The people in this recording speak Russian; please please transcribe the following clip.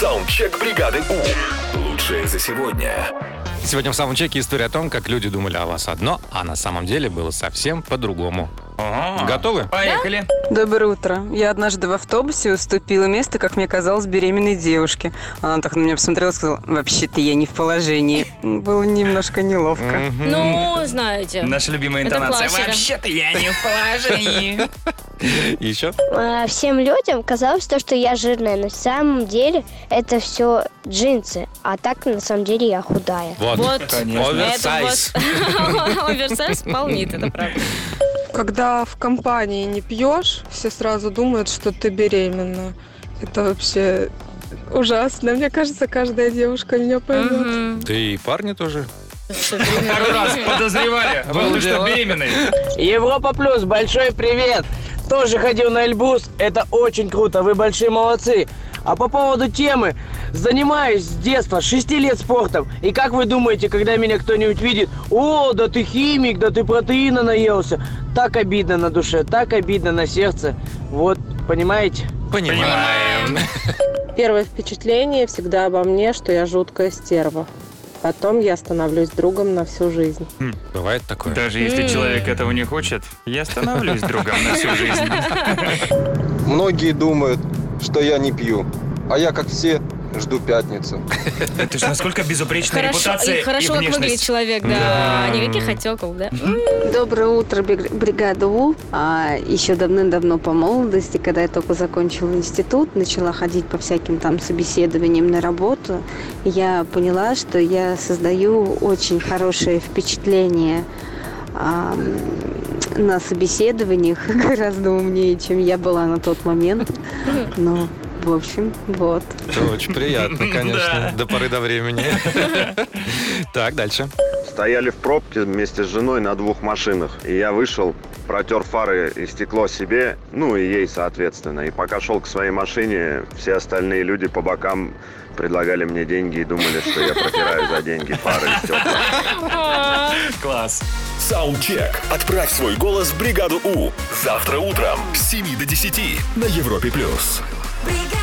Саундчек бригады У. Лучшее за сегодня. Сегодня в самом чеке история о том, как люди думали о вас одно, а на самом деле было совсем по-другому. Ага. Готовы? Поехали. Доброе утро. Я однажды в автобусе уступила место, как мне казалось, беременной девушке. Она так на меня посмотрела и сказала, вообще-то я не в положении. Было немножко неловко. Ну, знаете. Наша любимая интонация. Вообще-то я не в положении. Еще? А, всем людям казалось то, что я жирная, но на самом деле это все джинсы, а так на самом деле я худая. Вот. Вот. Конечно. Оверсайз. Оверсайз полнит, это правда. Когда в компании не пьешь, все сразу думают, что ты беременна. Это вообще ужасно. Мне кажется, каждая девушка меня поймет. Да и парни тоже. Пару раз подозревали. Вы что, беременный? Европа Плюс, большой привет! Тоже ходил на Эльбус, это очень круто, вы большие молодцы. А по поводу темы, занимаюсь с детства, с 6 лет спортом. И как вы думаете, когда меня кто-нибудь видит, о, да ты химик, да ты протеина наелся. Так обидно на душе, так обидно на сердце. Вот, понимаете? Понимаем. Первое впечатление всегда обо мне, что я жуткая стерва. Потом я становлюсь другом на всю жизнь. Бывает такое. Даже если человек этого не хочет, я становлюсь другом на всю жизнь. Многие думают, что я не пью, а я, как все, жду пятницу. Это же насколько безупречная репутация и хорошо, как выглядит человек, да. Никаких отеков, да? Доброе утро, бригада У. А, еще давным-давно по молодости, когда я только закончила институт, начала ходить по всяким там собеседованиям на работу, я поняла, что я создаю очень хорошее впечатление на собеседованиях, гораздо умнее, чем я была на тот момент. Но, в общем, вот. Это очень приятно, конечно, до поры до времени. Так, дальше. Стояли в пробке вместе с женой на двух машинах. И я вышел, протер фары и стекло себе, ну и ей, соответственно. И пока шел к своей машине, все остальные люди по бокам предлагали мне деньги и думали, что я протираю за деньги фары и стекла. Класс. Саундчек. Отправь свой голос в бригаду У. Завтра утром с 7 до 10 на Европе+. плюс. бригада.